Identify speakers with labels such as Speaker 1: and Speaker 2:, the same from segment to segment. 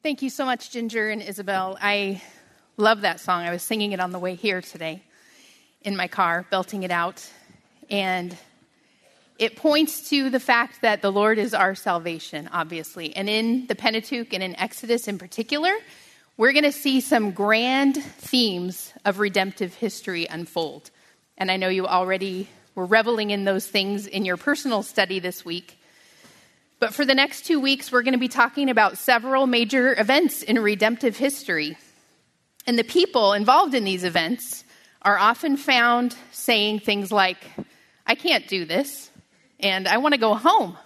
Speaker 1: Thank you so much, Ginger and Isabel. I love that song. I was singing it on the way here today in my car, belting it out. And it points to the fact that the Lord is our salvation, obviously. And in the Pentateuch and in Exodus in particular, we're going to see some grand themes of redemptive history unfold. And I know you already were reveling in those things in your personal study this week. But for the next two weeks, we're going to be talking about several major events in redemptive history. And the people involved in these events are often found saying things like, I can't do this, and I want to go home.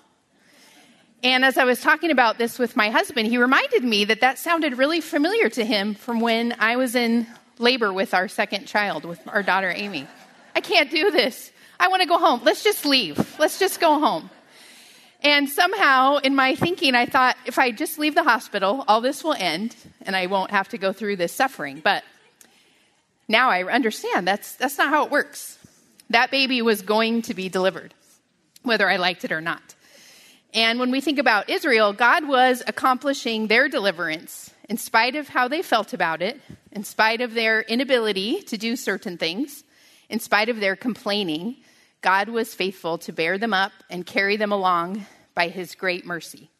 Speaker 1: And as I was talking about this with my husband, he reminded me that that sounded really familiar to him from when I was in labor with our second child, with our daughter Amy. I can't do this. I want to go home. Let's just leave. Let's just go home. And somehow in my thinking, I thought if I just leave the hospital, all this will end and I won't have to go through this suffering. But now I understand that's, that's not how it works. That baby was going to be delivered, whether I liked it or not. And when we think about Israel, God was accomplishing their deliverance in spite of how they felt about it, in spite of their inability to do certain things, in spite of their complaining. God was faithful to bear them up and carry them along by his great mercy.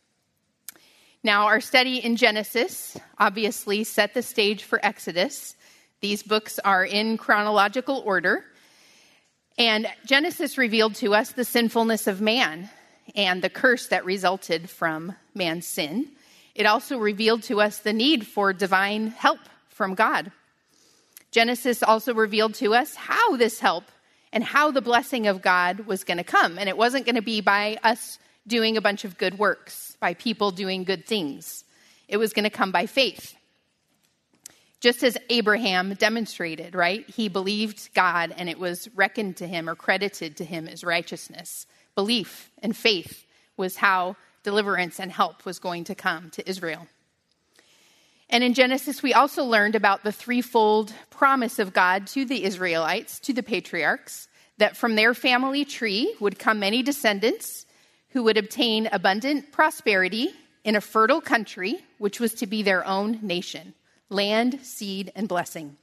Speaker 1: Now, our study in Genesis obviously set the stage for Exodus. These books are in chronological order. And Genesis revealed to us the sinfulness of man and the curse that resulted from man's sin. It also revealed to us the need for divine help from God. Genesis also revealed to us how this help and how the blessing of God was going to come. And it wasn't going to be by us doing a bunch of good works, by people doing good things. It was going to come by faith. Just as Abraham demonstrated, right? He believed God and it was reckoned to him or credited to him as righteousness. Belief and faith was how deliverance and help was going to come to Israel. And in Genesis, we also learned about the threefold promise of God to the Israelites, to the patriarchs, that from their family tree would come many descendants who would obtain abundant prosperity in a fertile country, which was to be their own nation land, seed, and blessing.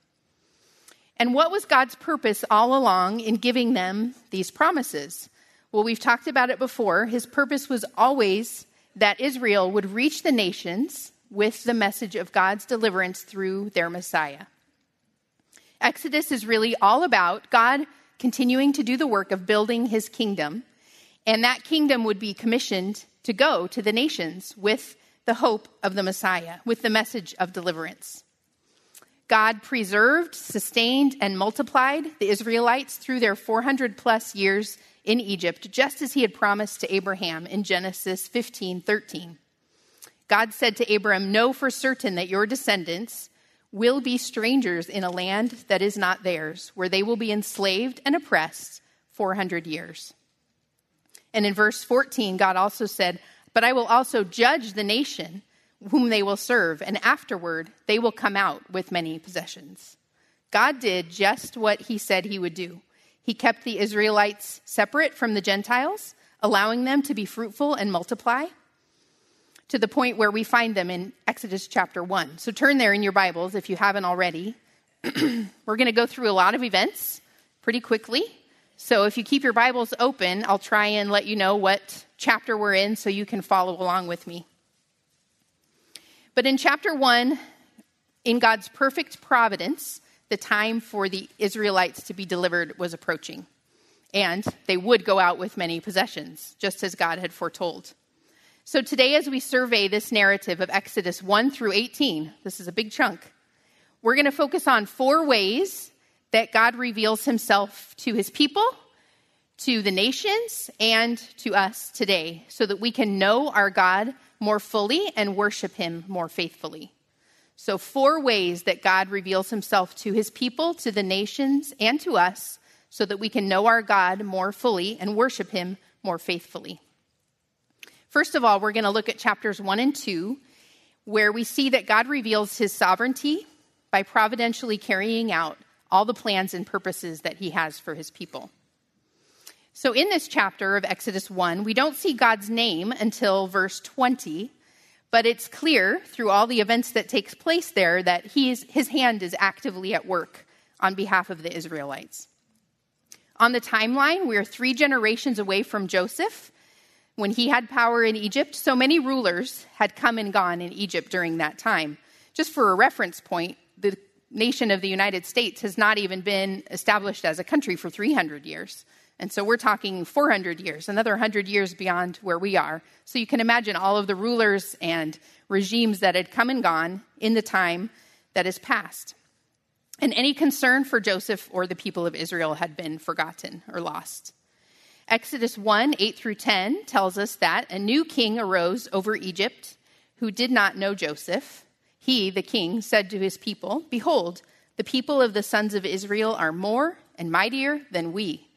Speaker 1: And what was God's purpose all along in giving them these promises? Well, we've talked about it before. His purpose was always that Israel would reach the nations with the message of God's deliverance through their Messiah. Exodus is really all about God continuing to do the work of building his kingdom, and that kingdom would be commissioned to go to the nations with the hope of the Messiah, with the message of deliverance. God preserved, sustained, and multiplied the Israelites through their 400 plus years in Egypt, just as he had promised to Abraham in Genesis 15 13. God said to Abram, Know for certain that your descendants will be strangers in a land that is not theirs, where they will be enslaved and oppressed 400 years. And in verse 14, God also said, But I will also judge the nation whom they will serve, and afterward they will come out with many possessions. God did just what he said he would do. He kept the Israelites separate from the Gentiles, allowing them to be fruitful and multiply to the point where we find them in Exodus chapter 1. So turn there in your Bibles if you haven't already. We're going to go through a lot of events pretty quickly. So if you keep your Bibles open, I'll try and let you know what chapter we're in so you can follow along with me. But in chapter 1, in God's perfect providence, the time for the Israelites to be delivered was approaching. And they would go out with many possessions, just as God had foretold. So today, as we survey this narrative of Exodus 1 through 18, this is a big chunk, we're going to focus on four ways that God reveals himself to his people, to the nations, and to us today, so that we can know our God more fully and worship him more faithfully. So, four ways that God reveals himself to his people, to the nations, and to us, so that we can know our God more fully and worship him more faithfully. First of all, we're going to look at chapters 1 and 2, where we see that God reveals his sovereignty by providentially carrying out all the plans and purposes that he has for his people. So, in this chapter of Exodus 1, we don't see God's name until verse 20, But it's clear through all the events that takes place there that he's, his hand is actively at work on behalf of the Israelites. On the timeline, we are three generations away from Joseph when he had power in Egypt. So many rulers had come and gone in Egypt during that time. Just for a reference point, the nation of the United States has not even been established as a country for 300 years. And so we're talking 400 years, another 100 years beyond where we are. So you can imagine all of the rulers and regimes that had come and gone in the time that has passed. And any concern for Joseph or the people of Israel had been forgotten or lost. Exodus 1 8 through 10 tells us that a new king arose over Egypt who did not know Joseph. He, the king, said to his people, Behold, the people of the sons of Israel are more and mightier than we.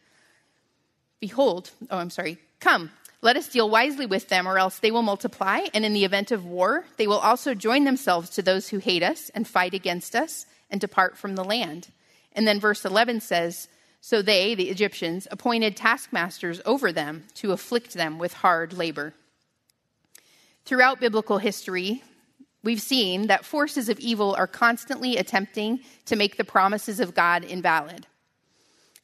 Speaker 1: Behold, oh, I'm sorry, come, let us deal wisely with them, or else they will multiply, and in the event of war, they will also join themselves to those who hate us and fight against us and depart from the land. And then verse 11 says, So they, the Egyptians, appointed taskmasters over them to afflict them with hard labor. Throughout biblical history, we've seen that forces of evil are constantly attempting to make the promises of God invalid.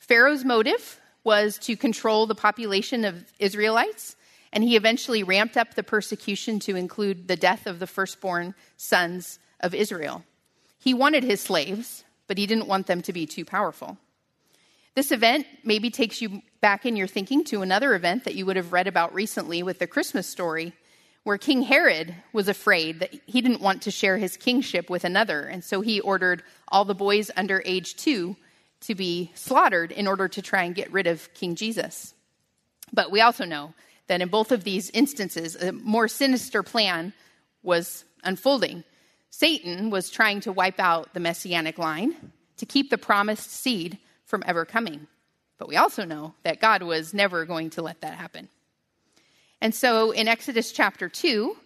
Speaker 1: Pharaoh's motive was to control the population of Israelites, and he eventually ramped up the persecution to include the death of the firstborn sons of Israel. He wanted his slaves, but he didn't want them to be too powerful. This event maybe takes you back in your thinking to another event that you would have read about recently with the Christmas story, where King Herod was afraid that he didn't want to share his kingship with another, and so he ordered all the boys under age two to be slaughtered in order to try and get rid of King Jesus. But we also know that in both of these instances, a more sinister plan was unfolding. Satan was trying to wipe out the messianic line to keep the promised seed from ever coming. But we also know that God was never going to let that happen. And so in Exodus chapter 2,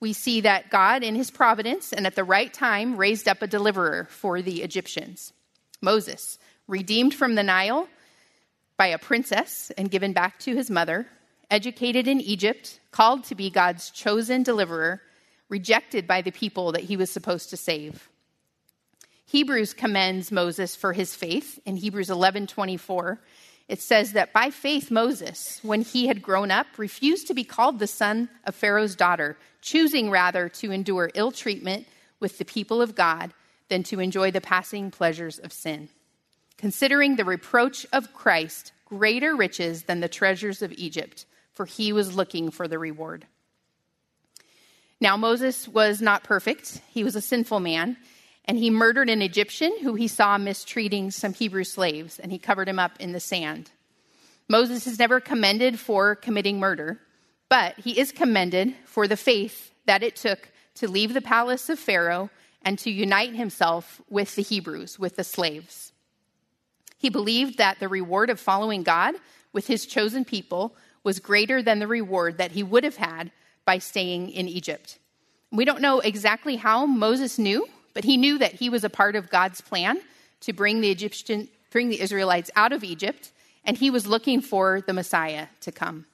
Speaker 1: we see that God, in his providence and at the right time, raised up a deliverer for the Egyptians Moses, redeemed from the Nile by a princess and given back to his mother, educated in Egypt, called to be God's chosen deliverer, rejected by the people that he was supposed to save. Hebrews commends Moses for his faith in Hebrews 11:24. It says that by faith Moses, when he had grown up, refused to be called the son of Pharaoh's daughter, choosing rather to endure ill treatment with the people of God than to enjoy the passing pleasures of sin considering the reproach of Christ greater riches than the treasures of Egypt, for he was looking for the reward. Now, Moses was not perfect. He was a sinful man, and he murdered an Egyptian who he saw mistreating some Hebrew slaves, and he covered him up in the sand. Moses is never commended for committing murder, but he is commended for the faith that it took to leave the palace of Pharaoh and to unite himself with the Hebrews, with the slaves. He believed that the reward of following God with his chosen people was greater than the reward that he would have had by staying in Egypt. We don't know exactly how Moses knew, but he knew that he was a part of God's plan to bring the Egyptian bring the Israelites out of Egypt, and he was looking for the Messiah to come.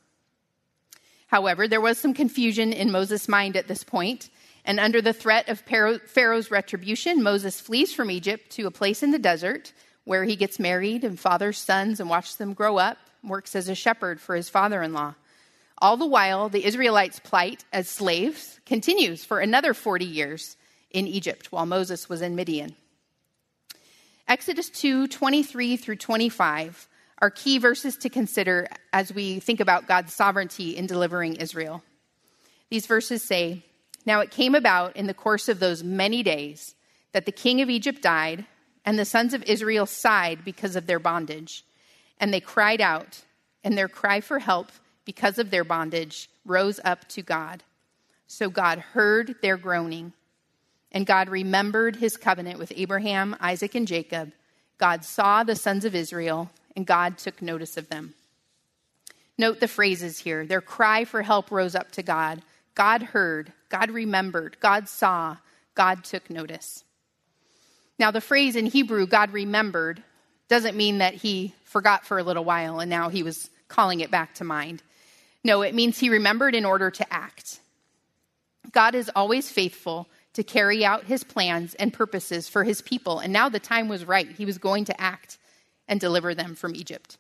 Speaker 1: However, there was some confusion in Moses' mind at this point, and under the threat of Pharaoh's retribution, Moses flees from Egypt to a place in the desert where he gets married and fathers sons and watches them grow up, works as a shepherd for his father in law. All the while, the Israelites' plight as slaves continues for another 40 years in Egypt while Moses was in Midian. Exodus 2 23 through 25 are key verses to consider as we think about God's sovereignty in delivering Israel. These verses say, Now it came about in the course of those many days that the king of Egypt died and the sons of Israel sighed because of their bondage. And they cried out, and their cry for help because of their bondage rose up to God. So God heard their groaning. And God remembered his covenant with Abraham, Isaac, and Jacob. God saw the sons of Israel, and God took notice of them. Note the phrases here. Their cry for help rose up to God. God heard, God remembered, God saw, God took notice. Now, the phrase in Hebrew, God remembered, doesn't mean that he forgot for a little while and now he was calling it back to mind. No, it means he remembered in order to act. God is always faithful to carry out his plans and purposes for his people, and now the time was right. He was going to act and deliver them from Egypt.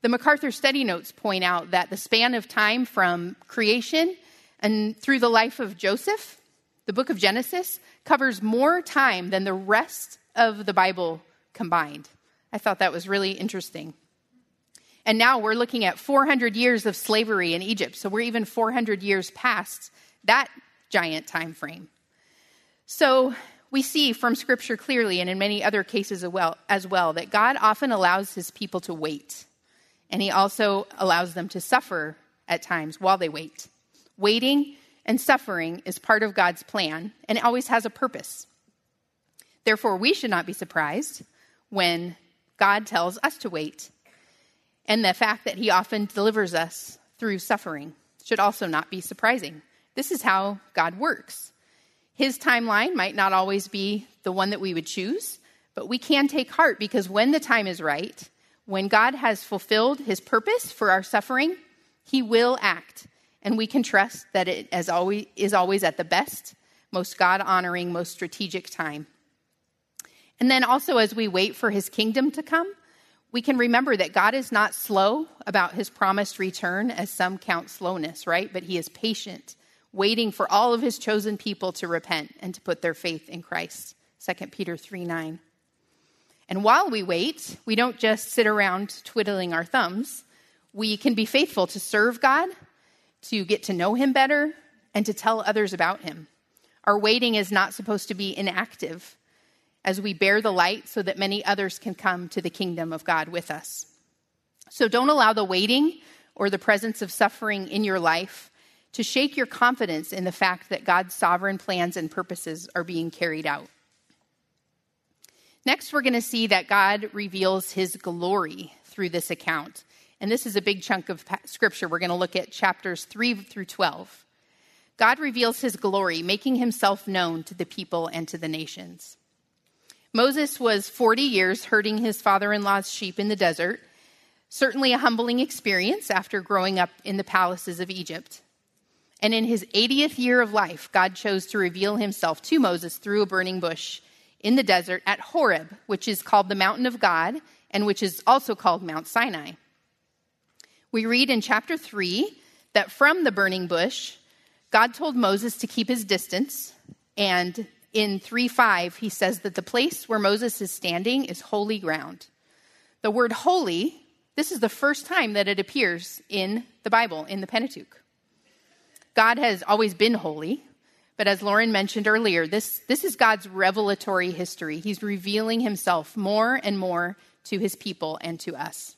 Speaker 1: The MacArthur study notes point out that the span of time from creation and through the life of Joseph, the book of Genesis, covers more time than the rest of the Bible combined. I thought that was really interesting. And now we're looking at 400 years of slavery in Egypt. So we're even 400 years past that giant time frame. So we see from scripture clearly and in many other cases as well, that God often allows his people to wait. And he also allows them to suffer at times while they wait. Waiting and suffering is part of God's plan and it always has a purpose. Therefore, we should not be surprised when God tells us to wait. And the fact that he often delivers us through suffering should also not be surprising. This is how God works. His timeline might not always be the one that we would choose, but we can take heart because when the time is right, when God has fulfilled his purpose for our suffering, he will act. And we can trust that it as always, is always at the best, most God honoring, most strategic time. And then also, as we wait for his kingdom to come, we can remember that God is not slow about his promised return, as some count slowness, right? But he is patient, waiting for all of his chosen people to repent and to put their faith in Christ. 2 Peter 3 9. And while we wait, we don't just sit around twiddling our thumbs. We can be faithful to serve God, to get to know Him better, and to tell others about Him. Our waiting is not supposed to be inactive as we bear the light so that many others can come to the kingdom of God with us. So don't allow the waiting or the presence of suffering in your life to shake your confidence in the fact that God's sovereign plans and purposes are being carried out. Next, we're going to see that God reveals his glory through this account. And this is a big chunk of scripture. We're going to look at chapters 3 through 12. God reveals his glory, making himself known to the people and to the nations. Moses was 40 years herding his father in law's sheep in the desert, certainly a humbling experience after growing up in the palaces of Egypt. And in his 80th year of life, God chose to reveal himself to Moses through a burning bush in the desert at Horeb, which is called the mountain of God and which is also called Mount Sinai. We read in chapter 3 that from the burning bush, God told Moses to keep his distance. And in 3 5, he says that the place where Moses is standing is holy ground. The word holy, this is the first time that it appears in the Bible, in the Pentateuch. God has always been holy, but as Lauren mentioned earlier, this, this is God's revelatory history. He's revealing himself more and more to his people and to us.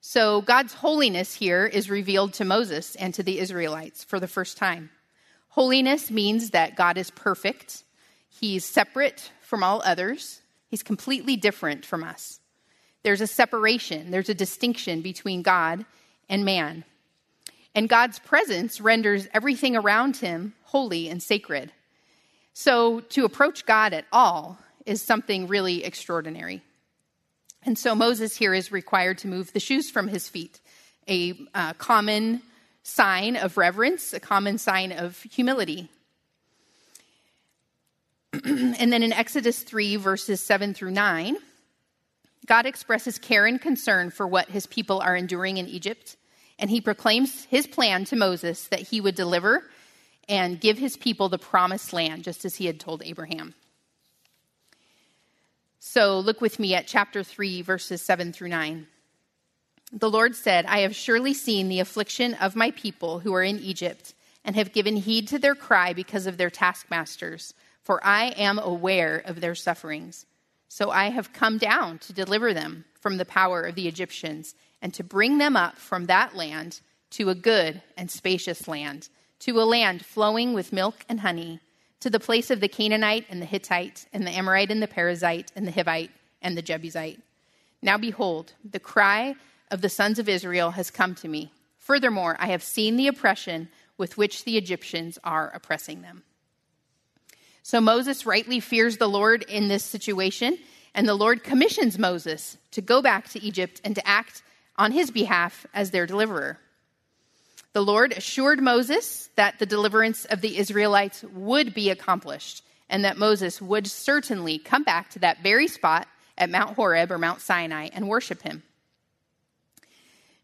Speaker 1: So God's holiness here is revealed to Moses and to the Israelites for the first time. Holiness means that God is perfect, He's separate from all others, He's completely different from us. There's a separation, there's a distinction between God and man. And God's presence renders everything around him holy and sacred. So to approach God at all is something really extraordinary. And so Moses here is required to move the shoes from his feet, a uh, common sign of reverence, a common sign of humility. and then in Exodus 3, verses 7 through 9, God expresses care and concern for what his people are enduring in Egypt and he proclaims his plan to Moses that he would deliver and give his people the promised land, just as he had told Abraham. So look with me at chapter 3, verses 7 through 9. The Lord said, I have surely seen the affliction of my people who are in Egypt, and have given heed to their cry because of their taskmasters, for I am aware of their sufferings. So I have come down to deliver them from the power of the Egyptians and to bring them up from that land to a good and spacious land, to a land flowing with milk and honey, to the place of the Canaanite and the Hittite and the Amorite and the Perizzite and the Hivite and the Jebusite. Now behold, the cry of the sons of Israel has come to me. Furthermore, I have seen the oppression with which the Egyptians are oppressing them. So Moses rightly fears the Lord in this situation, and the Lord commissions Moses to go back to Egypt and to act on his behalf as their deliverer. The Lord assured Moses that the deliverance of the Israelites would be accomplished and that Moses would certainly come back to that very spot at Mount Horeb or Mount Sinai and worship him.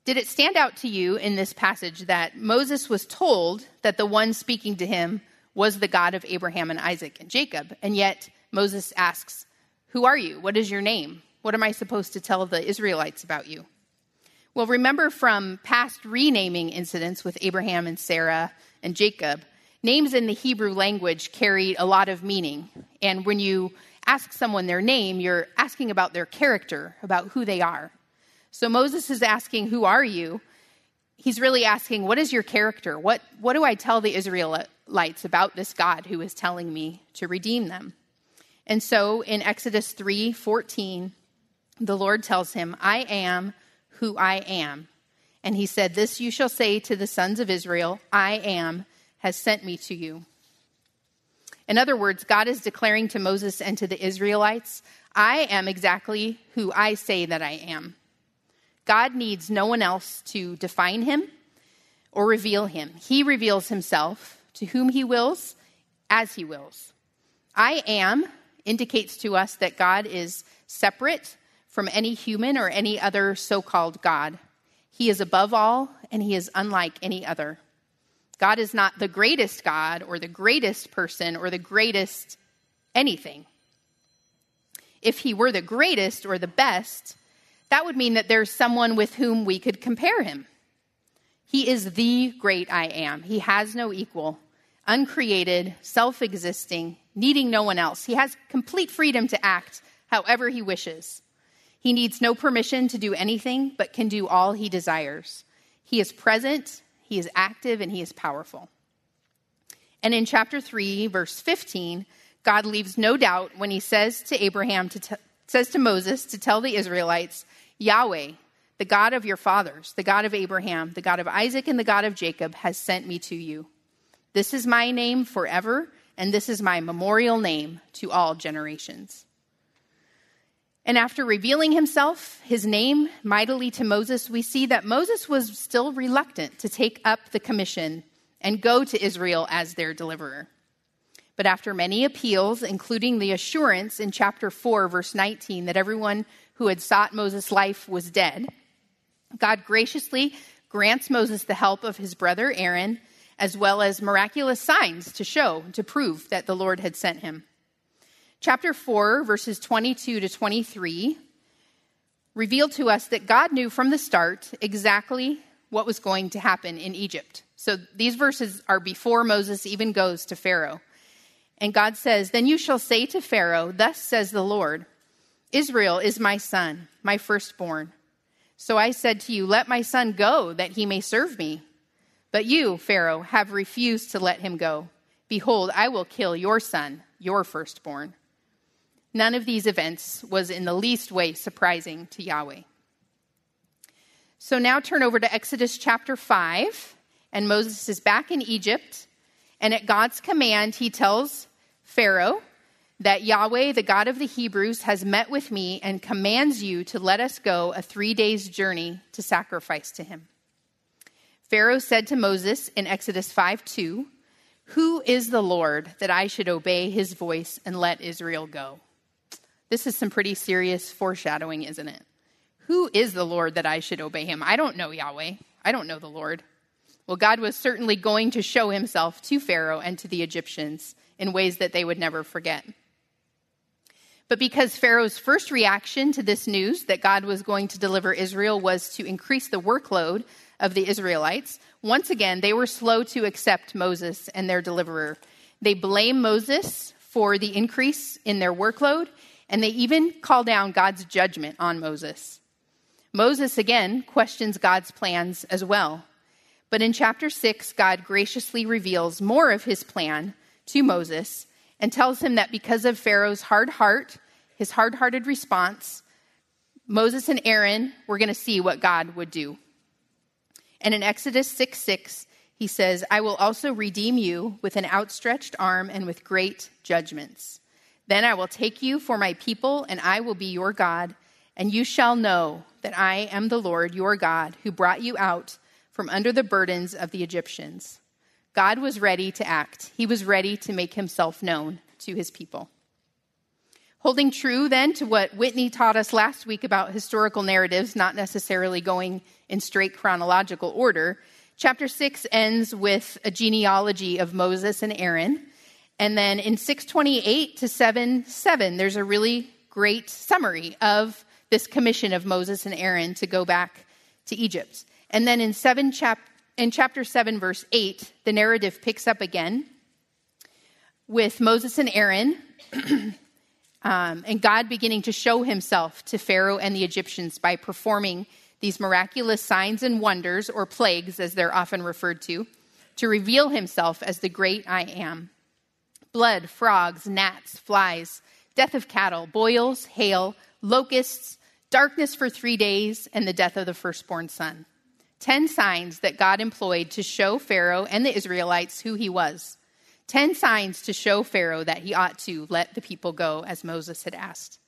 Speaker 1: Did it stand out to you in this passage that Moses was told that the one speaking to him was the God of Abraham and Isaac and Jacob? And yet Moses asks, Who are you? What is your name? What am I supposed to tell the Israelites about you? Well, remember from past renaming incidents with Abraham and Sarah and Jacob, names in the Hebrew language carry a lot of meaning. And when you ask someone their name, you're asking about their character, about who they are. So Moses is asking, Who are you? He's really asking, What is your character? What, what do I tell the Israelites about this God who is telling me to redeem them? And so in Exodus 3 14, the Lord tells him, I am who I am. And he said, This you shall say to the sons of Israel, I am has sent me to you. In other words, God is declaring to Moses and to the Israelites, I am exactly who I say that I am. God needs no one else to define him or reveal him. He reveals himself to whom he wills, as he wills. I am indicates to us that God is separate from any human or any other so called God. He is above all, and he is unlike any other. God is not the greatest God or the greatest person or the greatest anything. If he were the greatest or the best, that would mean that there's someone with whom we could compare him. He is the great I am. He has no equal, uncreated, self existing, needing no one else. He has complete freedom to act however he wishes. He needs no permission to do anything, but can do all he desires. He is present, he is active, and he is powerful. And in chapter 3, verse 15, God leaves no doubt when he says to Abraham, to t- says to Moses to tell the Israelites, Yahweh, the God of your fathers, the God of Abraham, the God of Isaac, and the God of Jacob, has sent me to you. This is my name forever, and this is my memorial name to all generations. And after revealing himself, his name, mightily to Moses, we see that Moses was still reluctant to take up the commission and go to Israel as their deliverer. But after many appeals, including the assurance in chapter 4, verse 19, that everyone who had sought Moses' life was dead, God graciously grants Moses the help of his brother Aaron, as well as miraculous signs to show, to prove that the Lord had sent him. Chapter 4, verses 22 to 23, revealed to us that God knew from the start exactly what was going to happen in Egypt. So these verses are before Moses even goes to Pharaoh. And God says, Then you shall say to Pharaoh, Thus says the Lord, Israel is my son, my firstborn. So I said to you, Let my son go, that he may serve me. But you, Pharaoh, have refused to let him go. Behold, I will kill your son, your firstborn. None of these events was in the least way surprising to Yahweh. So now turn over to Exodus chapter 5, and Moses is back in Egypt, and at God's command, he tells Pharaoh that Yahweh, the God of the Hebrews, has met with me and commands you to let us go a three days' journey to sacrifice to him. Pharaoh said to Moses in Exodus 5 2, Who is the Lord that I should obey his voice and let Israel go? This is some pretty serious foreshadowing, isn't it? Who is the Lord that I should obey him? I don't know Yahweh. I don't know the Lord. Well, God was certainly going to show himself to Pharaoh and to the Egyptians in ways that they would never forget. But because Pharaoh's first reaction to this news that God was going to deliver Israel was to increase the workload of the Israelites, once again, they were slow to accept Moses and their deliverer. They blame Moses for the increase in their workload and they even call down God's judgment on Moses. Moses again questions God's plans as well. But in chapter 6, God graciously reveals more of his plan to Moses and tells him that because of Pharaoh's hard heart, his hard hearted response, Moses and Aaron were going to see what God would do. And in Exodus 6 6, he says, I will also redeem you with an outstretched arm and with great judgments. Then I will take you for my people, and I will be your God, and you shall know that I am the Lord your God, who brought you out from under the burdens of the Egyptians. God was ready to act, He was ready to make Himself known to His people. Holding true then to what Whitney taught us last week about historical narratives not necessarily going in straight chronological order, chapter 6 ends with a genealogy of Moses and Aaron. And then in 628 to 7 7, there's a really great summary of this commission of Moses and Aaron to go back to Egypt. And then in, seven chap- in chapter 7, verse 8, the narrative picks up again with Moses and Aaron um, and God beginning to show himself to Pharaoh and the Egyptians by performing these miraculous signs and wonders, or plagues as they're often referred to, to reveal himself as the great I am. Blood, frogs, gnats, flies, death of cattle, boils, hail, locusts, darkness for three days, and the death of the firstborn son. Ten signs that God employed to show Pharaoh and the Israelites who he was. 10 signs to show Pharaoh that he ought to let the people go as Moses had asked.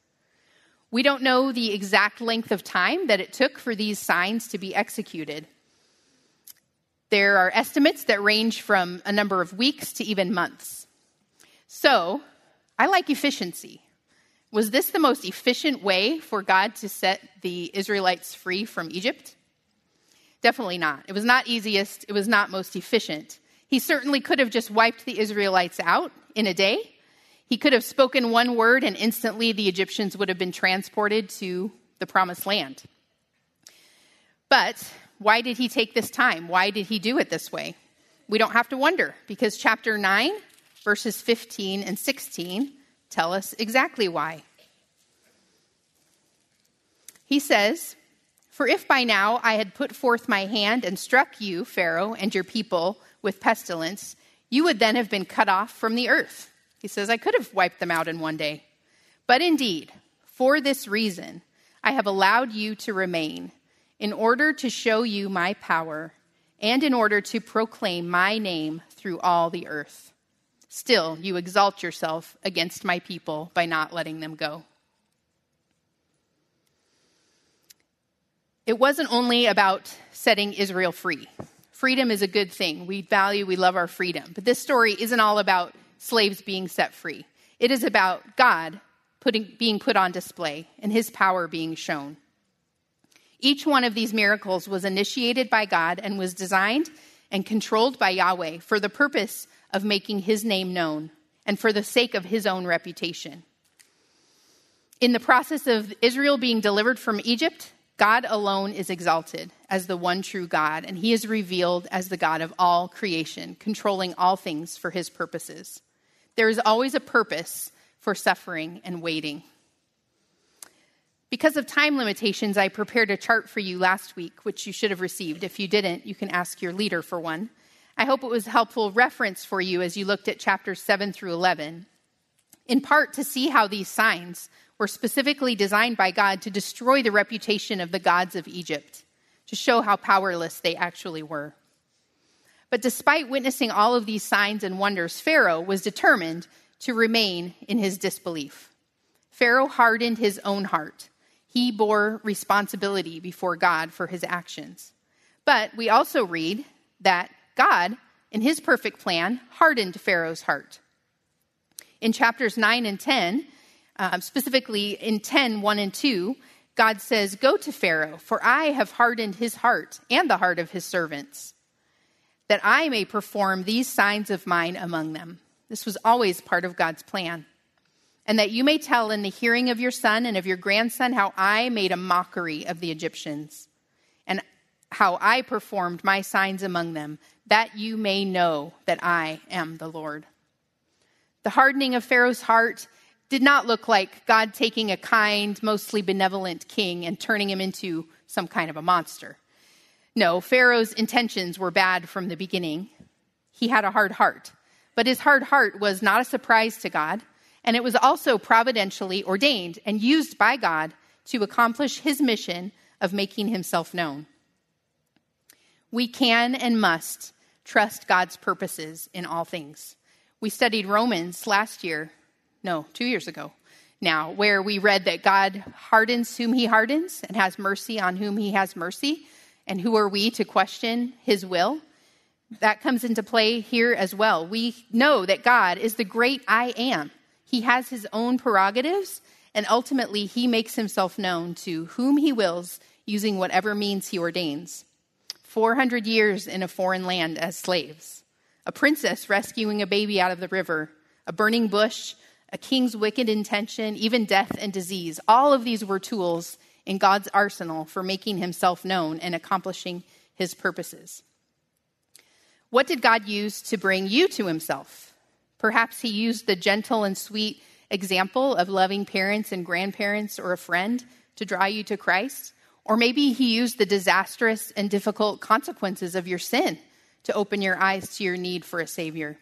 Speaker 1: We don't know the exact length of time that it took for these signs to be executed. There are estimates that range from a number of weeks to even months. So, I like efficiency. Was this the most efficient way for God to set the Israelites free from Egypt? Definitely not. It was not easiest, it was not most efficient. He certainly could have just wiped the Israelites out in a day. He could have spoken one word and instantly the Egyptians would have been transported to the promised land. But why did he take this time? Why did he do it this way? We don't have to wonder because chapter 9, verses 15 and 16 tell us exactly why. He says, For if by now I had put forth my hand and struck you, Pharaoh, and your people, with pestilence, you would then have been cut off from the earth. He says, I could have wiped them out in one day. But indeed, for this reason, I have allowed you to remain, in order to show you my power and in order to proclaim my name through all the earth. Still, you exalt yourself against my people by not letting them go. It wasn't only about setting Israel free freedom is a good thing. We value, we love our freedom. But this story isn't all about slaves being set free. It is about God putting, being put on display and his power being shown. Each one of these miracles was initiated by God and was designed and controlled by Yahweh for the purpose of making his name known and for the sake of his own reputation. In the process of Israel being delivered from Egypt, God alone is exalted as the one true God, and he is revealed as the God of all creation, controlling all things for his purposes. There is always a purpose for suffering and waiting. Because of time limitations, I prepared a chart for you last week, which you should have received. If you didn't, you can ask your leader for one. I hope it was helpful reference for you as you looked at chapters 7 through 11, in part to see how these signs were specifically designed by God to destroy the reputation of the gods of Egypt, to show how powerless they actually were. But despite witnessing all of these signs and wonders, Pharaoh was determined to remain in his disbelief. Pharaoh hardened his own heart. He bore responsibility before God for his actions. But we also read that God, in his perfect plan, hardened Pharaoh's heart. In chapters 9 and 10, um, specifically in 10 1 and 2, God says, Go to Pharaoh, for I have hardened his heart and the heart of his servants, that I may perform these signs of mine among them. This was always part of God's plan. And that you may tell in the hearing of your son and of your grandson how I made a mockery of the Egyptians how I performed my signs among them, that you may know that I am the Lord. The hardening of Pharaoh's heart did not look like God taking a kind, mostly benevolent king and turning him into some kind of a monster. No, Pharaoh's intentions were bad from the beginning. He had a hard heart. But his hard heart was not a surprise to God, and it was also providentially ordained and used by God to accomplish his mission of making himself known. We can and must trust God's purposes in all things. We studied Romans last year, no, two years ago now, where we read that God hardens whom he hardens and has mercy on whom he has mercy. And who are we to question his will? That comes into play here as well. We know that God is the great I am. He has his own prerogatives, and ultimately, he makes himself known to whom he wills using whatever means he ordains. 400 years in a foreign land as slaves, a princess rescuing a baby out of the river, a burning bush, a king's wicked intention, even death and disease. All of these were tools in God's arsenal for making himself known and accomplishing his purposes. What did God use to bring you to himself? Perhaps he used the gentle and sweet example of loving parents and grandparents or a friend to draw you to Christ. Or maybe he used the disastrous and difficult consequences of your sin to open your eyes to your need for a Savior.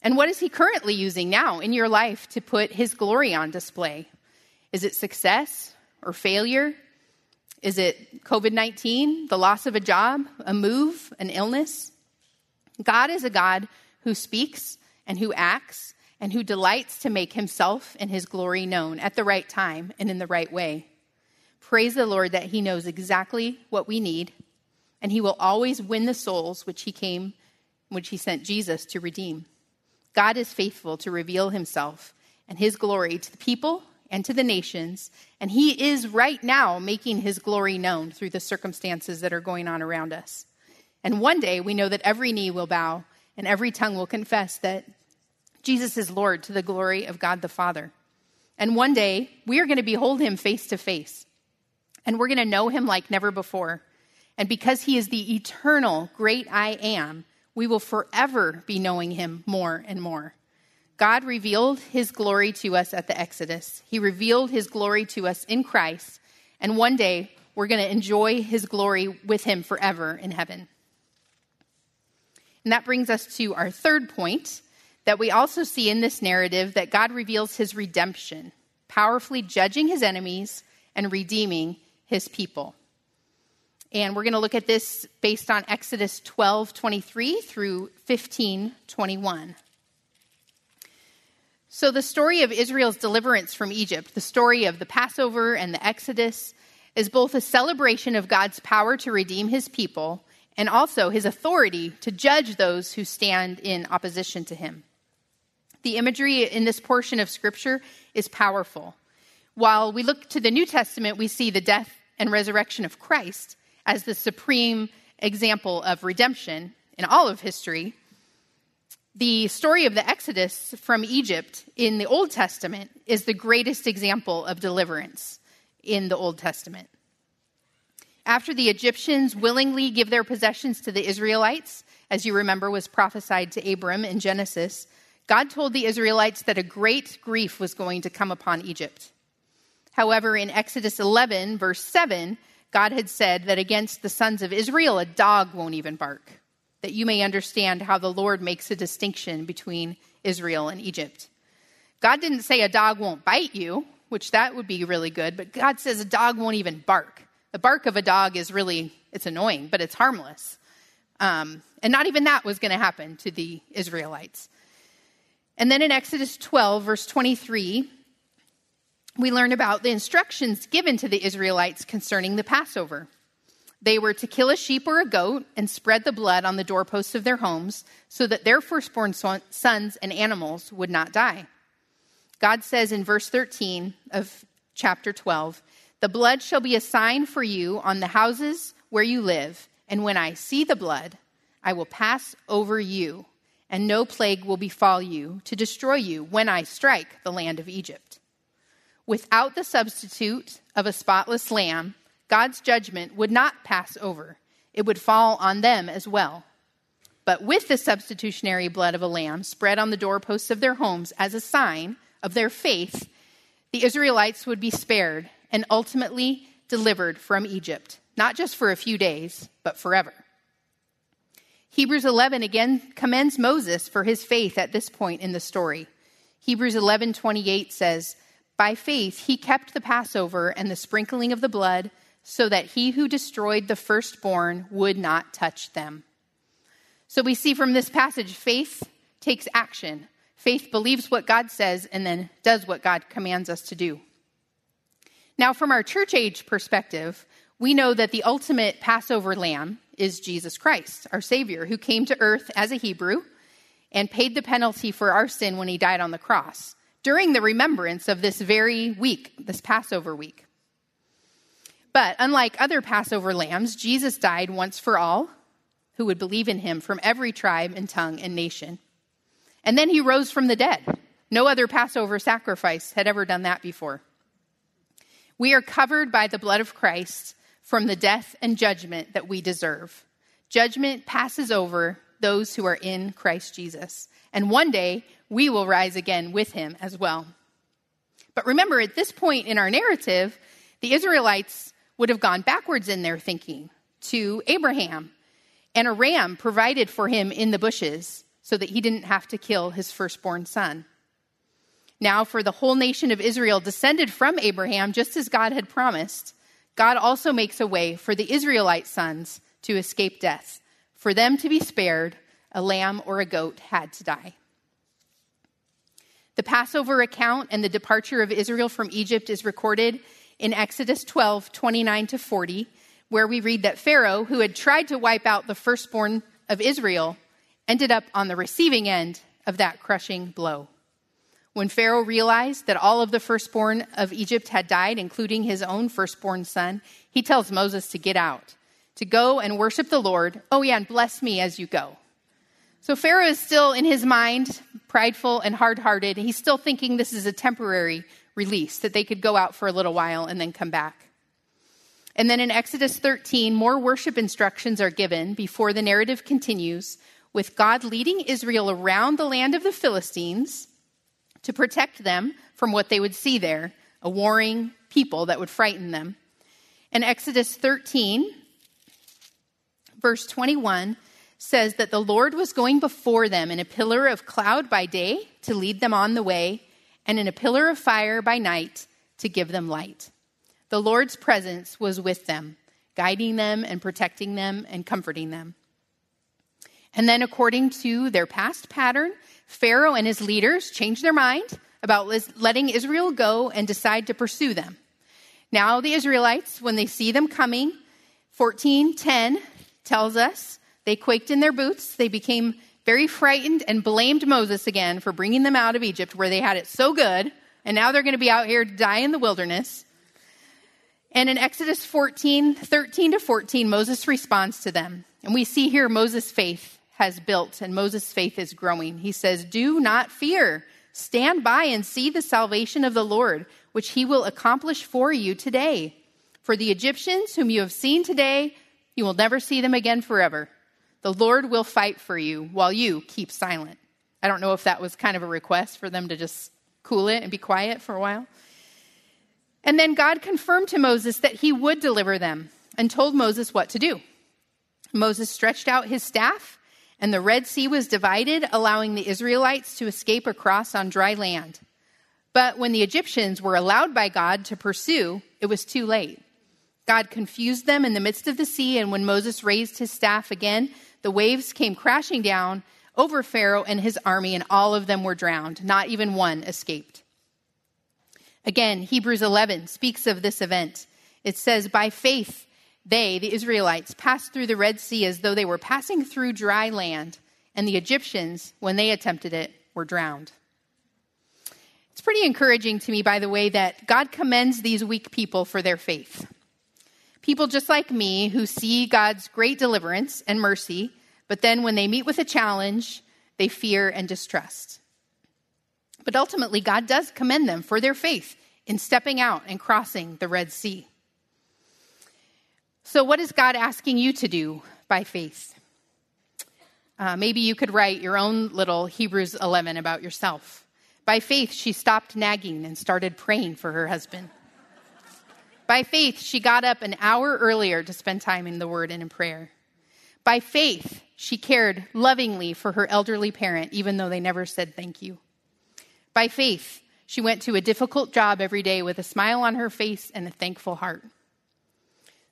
Speaker 1: And what is he currently using now in your life to put his glory on display? Is it success or failure? Is it COVID 19, the loss of a job, a move, an illness? God is a God who speaks and who acts and who delights to make himself and his glory known at the right time and in the right way. Praise the Lord that he knows exactly what we need, and he will always win the souls which he came, which he sent Jesus to redeem. God is faithful to reveal himself and his glory to the people and to the nations, and he is right now making his glory known through the circumstances that are going on around us. And one day we know that every knee will bow and every tongue will confess that Jesus is Lord to the glory of God the Father. And one day, we are going to behold him face to face. And we're going to know him like never before. And because he is the eternal great I am, we will forever be knowing him more and more. God revealed his glory to us at the Exodus. He revealed his glory to us in Christ. And one day, we're going to enjoy his glory with him forever in heaven. And that brings us to our third point that we also see in this narrative that God reveals his redemption, powerfully judging his enemies and redeeming his people. And we're going to look at this based on Exodus 12 23 through 15 21. So, the story of Israel's deliverance from Egypt, the story of the Passover and the Exodus, is both a celebration of God's power to redeem his people and also his authority to judge those who stand in opposition to him. The imagery in this portion of Scripture is powerful. While we look to the New Testament, we see the death and resurrection of Christ as the supreme example of redemption in all of history. The story of the Exodus from Egypt in the Old Testament is the greatest example of deliverance in the Old Testament. After the Egyptians willingly give their possessions to the Israelites, as you remember was prophesied to Abram in Genesis, God told the Israelites that a great grief was going to come upon Egypt. However, in Exodus 11, verse 7, God had said that against the sons of Israel, a dog won't even bark, that you may understand how the Lord makes a distinction between Israel and Egypt. God didn't say a dog won't bite you, which that would be really good, but God says a dog won't even bark. The bark of a dog is really, it's annoying, but it's harmless. Um, and not even that was going to happen to the Israelites. And then in Exodus 12, verse 23, we learn about the instructions given to the Israelites concerning the Passover. They were to kill a sheep or a goat and spread the blood on the doorposts of their homes so that their firstborn sons and animals would not die. God says in verse 13 of chapter 12, The blood shall be a sign for you on the houses where you live, and when I see the blood, I will pass over you and no plague will befall you to destroy you when I strike the land of Egypt. Without the substitute of a spotless lamb, God's judgment would not pass over, it would fall on them as well. But with the substitutionary blood of a lamb spread on the doorposts of their homes as a sign of their faith, the Israelites would be spared and ultimately delivered from Egypt, not just for a few days, but forever. Hebrews 11 again commends Moses for his faith at this point in the story. Hebrews 11:28 says, "By faith he kept the Passover and the sprinkling of the blood, so that he who destroyed the firstborn would not touch them." So we see from this passage faith takes action. Faith believes what God says and then does what God commands us to do. Now, from our church age perspective, we know that the ultimate Passover lamb is Jesus Christ, our Savior, who came to earth as a Hebrew and paid the penalty for our sin when he died on the cross during the remembrance of this very week, this Passover week. But unlike other Passover lambs, Jesus died once for all who would believe in him from every tribe and tongue and nation. And then he rose from the dead. No other Passover sacrifice had ever done that before. We are covered by the blood of Christ from the death and judgment that we deserve. Judgment passes over those who are in Christ Jesus. And one day we will rise again with him as well. But remember, at this point in our narrative, the Israelites would have gone backwards in their thinking to Abraham and a ram provided for him in the bushes so that he didn't have to kill his firstborn son. Now, for the whole nation of Israel descended from Abraham, just as God had promised, God also makes a way for the Israelite sons to escape death. For them to be spared, a lamb or a goat had to die. The Passover account and the departure of Israel from Egypt is recorded in Exodus 12 29 to 40, where we read that Pharaoh, who had tried to wipe out the firstborn of Israel, ended up on the receiving end of that crushing blow. When Pharaoh realized that all of the firstborn of Egypt had died, including his own firstborn son, he tells Moses to get out, to go and worship the Lord. Oh, yeah, and bless me as you go. So Pharaoh is still in his mind prideful and hard hearted. He's still thinking this is a temporary release, that they could go out for a little while and then come back. And then in Exodus 13, more worship instructions are given before the narrative continues with God leading Israel around the land of the Philistines to protect them from what they would see there a warring people that would frighten them. In Exodus 13, verse 21, says that the Lord was going before them in a pillar of cloud by day to lead them on the way, and in a pillar of fire by night to give them light. The Lord's presence was with them, guiding them and protecting them and comforting them. And then, according to their past pattern, Pharaoh and his leaders changed their mind about letting Israel go and decide to pursue them. Now, the Israelites, when they see them coming, 14:10 tells us they quaked in their boots. They became very frightened and blamed Moses again for bringing them out of Egypt where they had it so good, and now they're going to be out here to die in the wilderness. And in Exodus 14, 13 to 14, Moses responds to them. And we see here Moses' faith has built, and Moses' faith is growing. He says, Do not fear. Stand by and see the salvation of the Lord, which he will accomplish for you today. For the Egyptians whom you have seen today, you will never see them again forever. The Lord will fight for you while you keep silent. I don't know if that was kind of a request for them to just cool it and be quiet for a while. And then God confirmed to Moses that he would deliver them and told Moses what to do. Moses stretched out his staff and the Red Sea was divided, allowing the Israelites to escape across on dry land. But when the Egyptians were allowed by God to pursue, it was too late. God confused them in the midst of the sea, and when Moses raised his staff again, the waves came crashing down over Pharaoh and his army, and all of them were drowned. Not even one escaped. Again, Hebrews 11 speaks of this event. It says, By faith, they, the Israelites, passed through the Red Sea as though they were passing through dry land, and the Egyptians, when they attempted it, were drowned. It's pretty encouraging to me, by the way, that God commends these weak people for their faith. People just like me who see God's great deliverance and mercy, but then when they meet with a challenge, they fear and distrust. But ultimately, God does commend them for their faith in stepping out and crossing the Red Sea. So, what is God asking you to do by faith? Uh, maybe you could write your own little Hebrews 11 about yourself. By faith, she stopped nagging and started praying for her husband. By faith, she got up an hour earlier to spend time in the Word and in prayer. By faith, she cared lovingly for her elderly parent, even though they never said thank you. By faith, she went to a difficult job every day with a smile on her face and a thankful heart.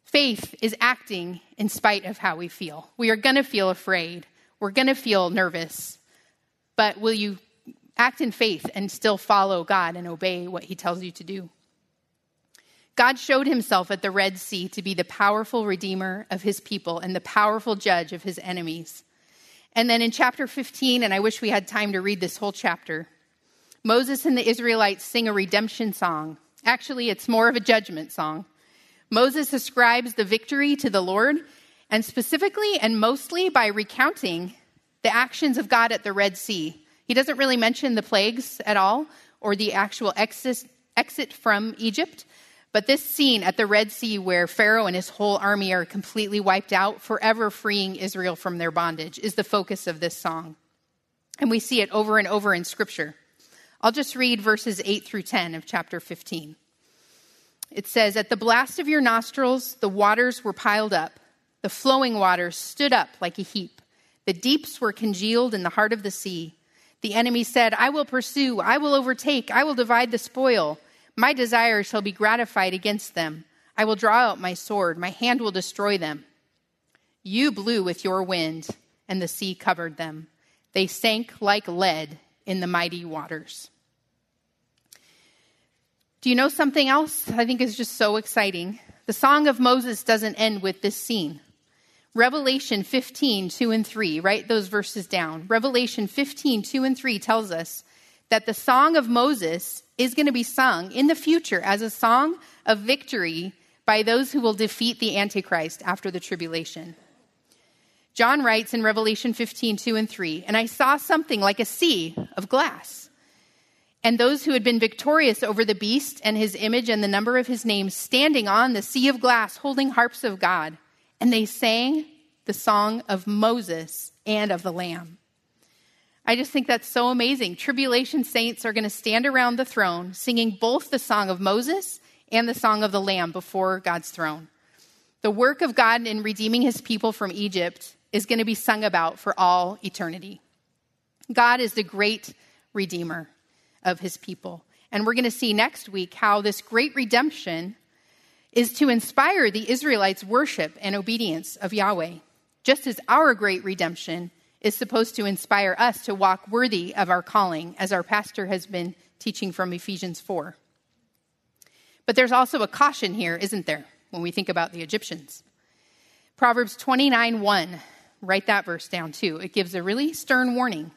Speaker 1: Faith is acting in spite of how we feel. We are going to feel afraid. We're going to feel nervous. But will you act in faith and still follow God and obey what He tells you to do? God showed himself at the Red Sea to be the powerful redeemer of his people and the powerful judge of his enemies. And then in chapter 15, and I wish we had time to read this whole chapter, Moses and the Israelites sing a redemption song. Actually, it's more of a judgment song. Moses ascribes the victory to the Lord, and specifically and mostly by recounting the actions of God at the Red Sea. He doesn't really mention the plagues at all or the actual exit, exit from Egypt, but this scene at the Red Sea, where Pharaoh and his whole army are completely wiped out, forever freeing Israel from their bondage, is the focus of this song. And we see it over and over in Scripture. I'll just read verses 8 through 10 of chapter 15. It says, At the blast of your nostrils, the waters were piled up, the flowing waters stood up like a heap, the deeps were congealed in the heart of the sea. The enemy said, I will pursue, I will overtake, I will divide the spoil. My desire shall be gratified against them. I will draw out my sword, my hand will destroy them. You blew with your wind, and the sea covered them. They sank like lead in the mighty waters. Do you know something else I think is just so exciting? The Song of Moses doesn't end with this scene. Revelation 15, 2 and 3, write those verses down. Revelation 15, 2 and 3 tells us that the Song of Moses is going to be sung in the future as a song of victory by those who will defeat the Antichrist after the tribulation. John writes in Revelation 15, 2 and 3, and I saw something like a sea of glass. And those who had been victorious over the beast and his image and the number of his name standing on the sea of glass, holding harps of God. And they sang the song of Moses and of the Lamb. I just think that's so amazing. Tribulation saints are going to stand around the throne singing both the song of Moses and the song of the Lamb before God's throne. The work of God in redeeming his people from Egypt is going to be sung about for all eternity. God is the great redeemer of his people. And we're going to see next week how this great redemption is to inspire the Israelites' worship and obedience of Yahweh, just as our great redemption is supposed to inspire us to walk worthy of our calling, as our pastor has been teaching from Ephesians 4. But there's also a caution here, isn't there, when we think about the Egyptians? Proverbs 29 1, write that verse down too. It gives a really stern warning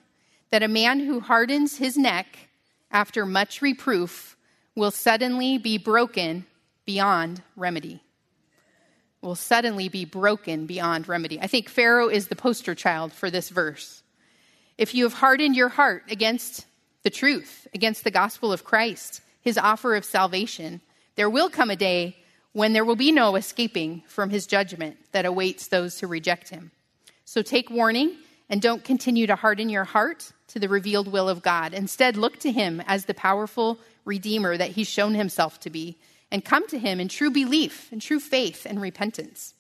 Speaker 1: that a man who hardens his neck after much reproof will suddenly be broken beyond remedy will suddenly be broken beyond remedy. I think Pharaoh is the poster child for this verse. If you have hardened your heart against the truth, against the gospel of Christ, his offer of salvation, there will come a day when there will be no escaping from his judgment that awaits those who reject him. So take warning and don't continue to harden your heart to the revealed will of God. Instead, look to him as the powerful redeemer that he's shown himself to be and come to him in true belief, in true faith and repentance.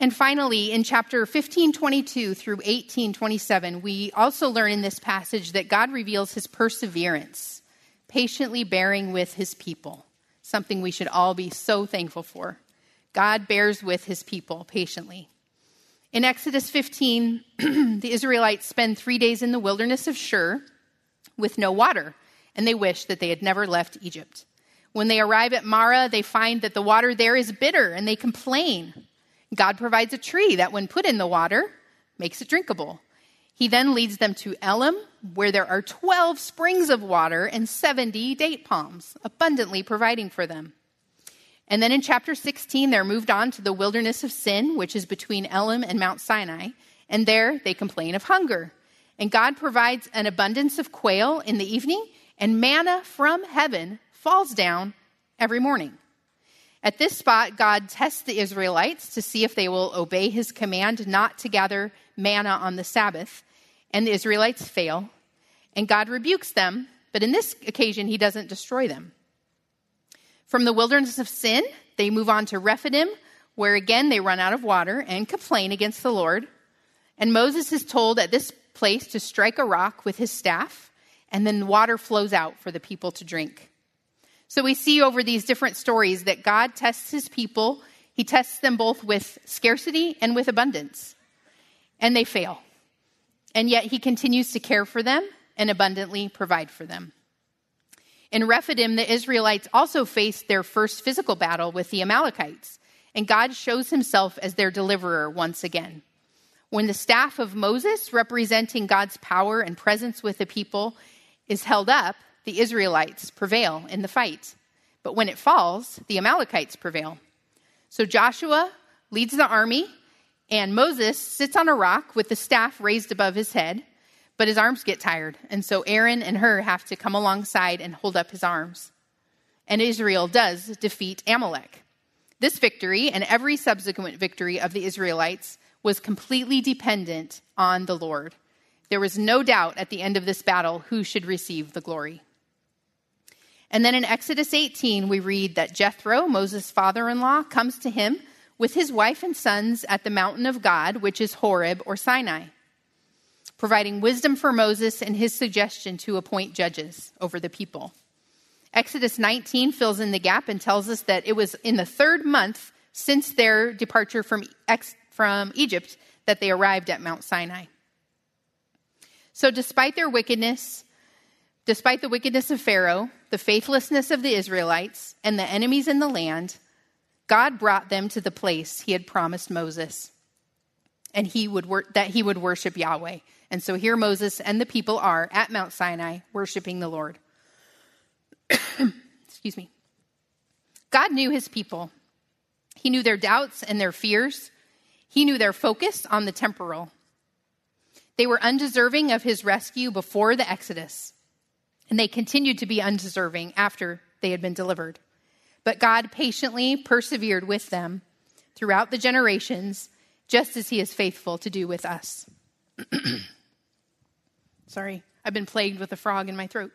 Speaker 1: And finally, in chapter 1522 through 1827, we also learn in this passage that God reveals his perseverance, patiently bearing with his people, something we should all be so thankful for. God bears with his people patiently. In Exodus 15, the Israelites spend three days in the wilderness of Shur with no water and they wish that they had never left Egypt. When they arrive at Marah, they find that the water there is bitter and they complain. God provides a tree that, when put in the water, makes it drinkable. He then leads them to Elim, where there are 12 springs of water and 70 date palms, abundantly providing for them. And then in chapter 16, they're moved on to the wilderness of Sin, which is between Elim and Mount Sinai. And there they complain of hunger. And God provides an abundance of quail in the evening and manna from heaven falls down every morning. At this spot, God tests the Israelites to see if they will obey his command not to gather manna on the Sabbath, and the Israelites fail, and God rebukes them, but in this occasion, he doesn't destroy them. From the wilderness of Sin, they move on to Rephidim, where again they run out of water and complain against the Lord. And Moses is told at this place to strike a rock with his staff and then water flows out for the people to drink. So we see over these different stories that God tests his people. He tests them both with scarcity and with abundance, and they fail. And yet he continues to care for them and abundantly provide for them. In Rephidim, the Israelites also faced their first physical battle with the Amalekites, and God shows himself as their deliverer once again. When the staff of Moses, representing God's power and presence with the people, is held up, the Israelites prevail in the fight. But when it falls, the Amalekites prevail. So Joshua leads the army, and Moses sits on a rock with the staff raised above his head, but his arms get tired. And so Aaron and Hur have to come alongside and hold up his arms. And Israel does defeat Amalek. This victory and every subsequent victory of the Israelites was completely dependent on the Lord. There was no doubt at the end of this battle who should receive the glory. And then in Exodus 18, we read that Jethro, Moses' father in law, comes to him with his wife and sons at the mountain of God, which is Horeb or Sinai, providing wisdom for Moses and his suggestion to appoint judges over the people. Exodus 19 fills in the gap and tells us that it was in the third month since their departure from, from Egypt that they arrived at Mount Sinai. So, despite their wickedness, despite the wickedness of Pharaoh, the faithlessness of the Israelites, and the enemies in the land, God brought them to the place he had promised Moses and he would wor- that he would worship Yahweh. And so here Moses and the people are at Mount Sinai worshiping the Lord. Excuse me. God knew his people. He knew their doubts and their fears. He knew their focus on the temporal. They were undeserving of his rescue before the Exodus, and they continued to be undeserving after they had been delivered. But God patiently persevered with them throughout the generations, just as he is faithful to do with us. Sorry, I've been plagued with a frog in my throat.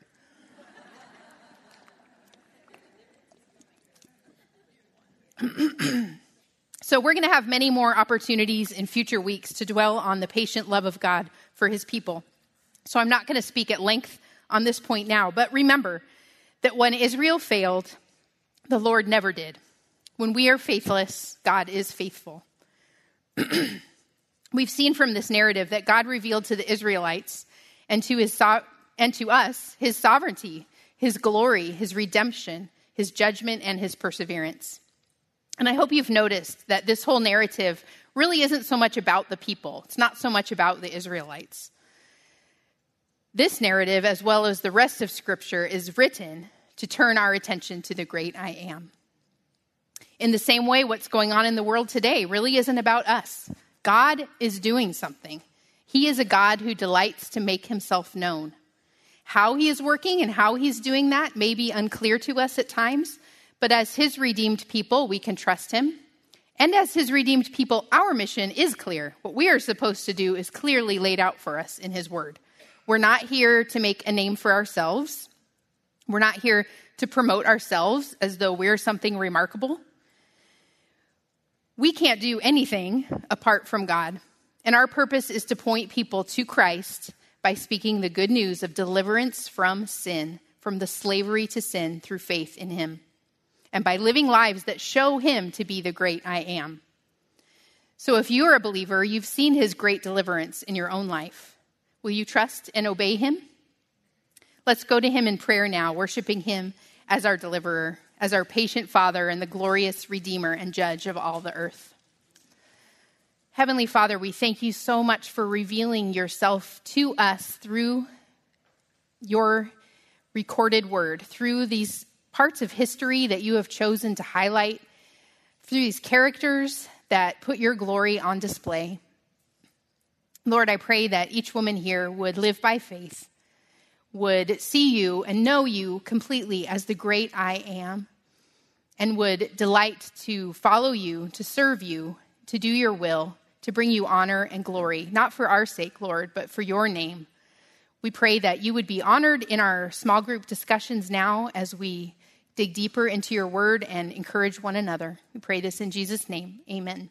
Speaker 1: So, we're going to have many more opportunities in future weeks to dwell on the patient love of God for his people. So, I'm not going to speak at length on this point now, but remember that when Israel failed, the Lord never did. When we are faithless, God is faithful. We've seen from this narrative that God revealed to the Israelites and to, his so- and to us his sovereignty, his glory, his redemption, his judgment, and his perseverance. And I hope you've noticed that this whole narrative really isn't so much about the people, it's not so much about the Israelites. This narrative, as well as the rest of Scripture, is written to turn our attention to the great I am. In the same way, what's going on in the world today really isn't about us. God is doing something. He is a God who delights to make himself known. How he is working and how he's doing that may be unclear to us at times, but as his redeemed people, we can trust him. And as his redeemed people, our mission is clear. What we are supposed to do is clearly laid out for us in his word. We're not here to make a name for ourselves. We're not here to promote ourselves as though we're something remarkable. We can't do anything apart from God. And our purpose is to point people to Christ by speaking the good news of deliverance from sin, from the slavery to sin through faith in him and by living lives that show Him to be the great I am. So if you are a believer, you've seen His great deliverance in your own life. Will you trust and obey Him? Let's go to Him in prayer now, worshiping Him as our deliverer, as our patient Father, and the glorious Redeemer and Judge of all the earth. Heavenly Father, we thank you so much for revealing yourself to us through your recorded word, through these parts of history that you have chosen to highlight, through these characters that put your glory on display. Lord, I pray that each woman here would live by faith, would see you and know you completely as the great I am, and would delight to follow you, to serve you, to do your will, to bring you honor and glory, not for our sake, Lord, but for your name. We pray that you would be honored in our small group discussions now as we dig deeper into your word and encourage one another. We pray this in Jesus' name. Amen.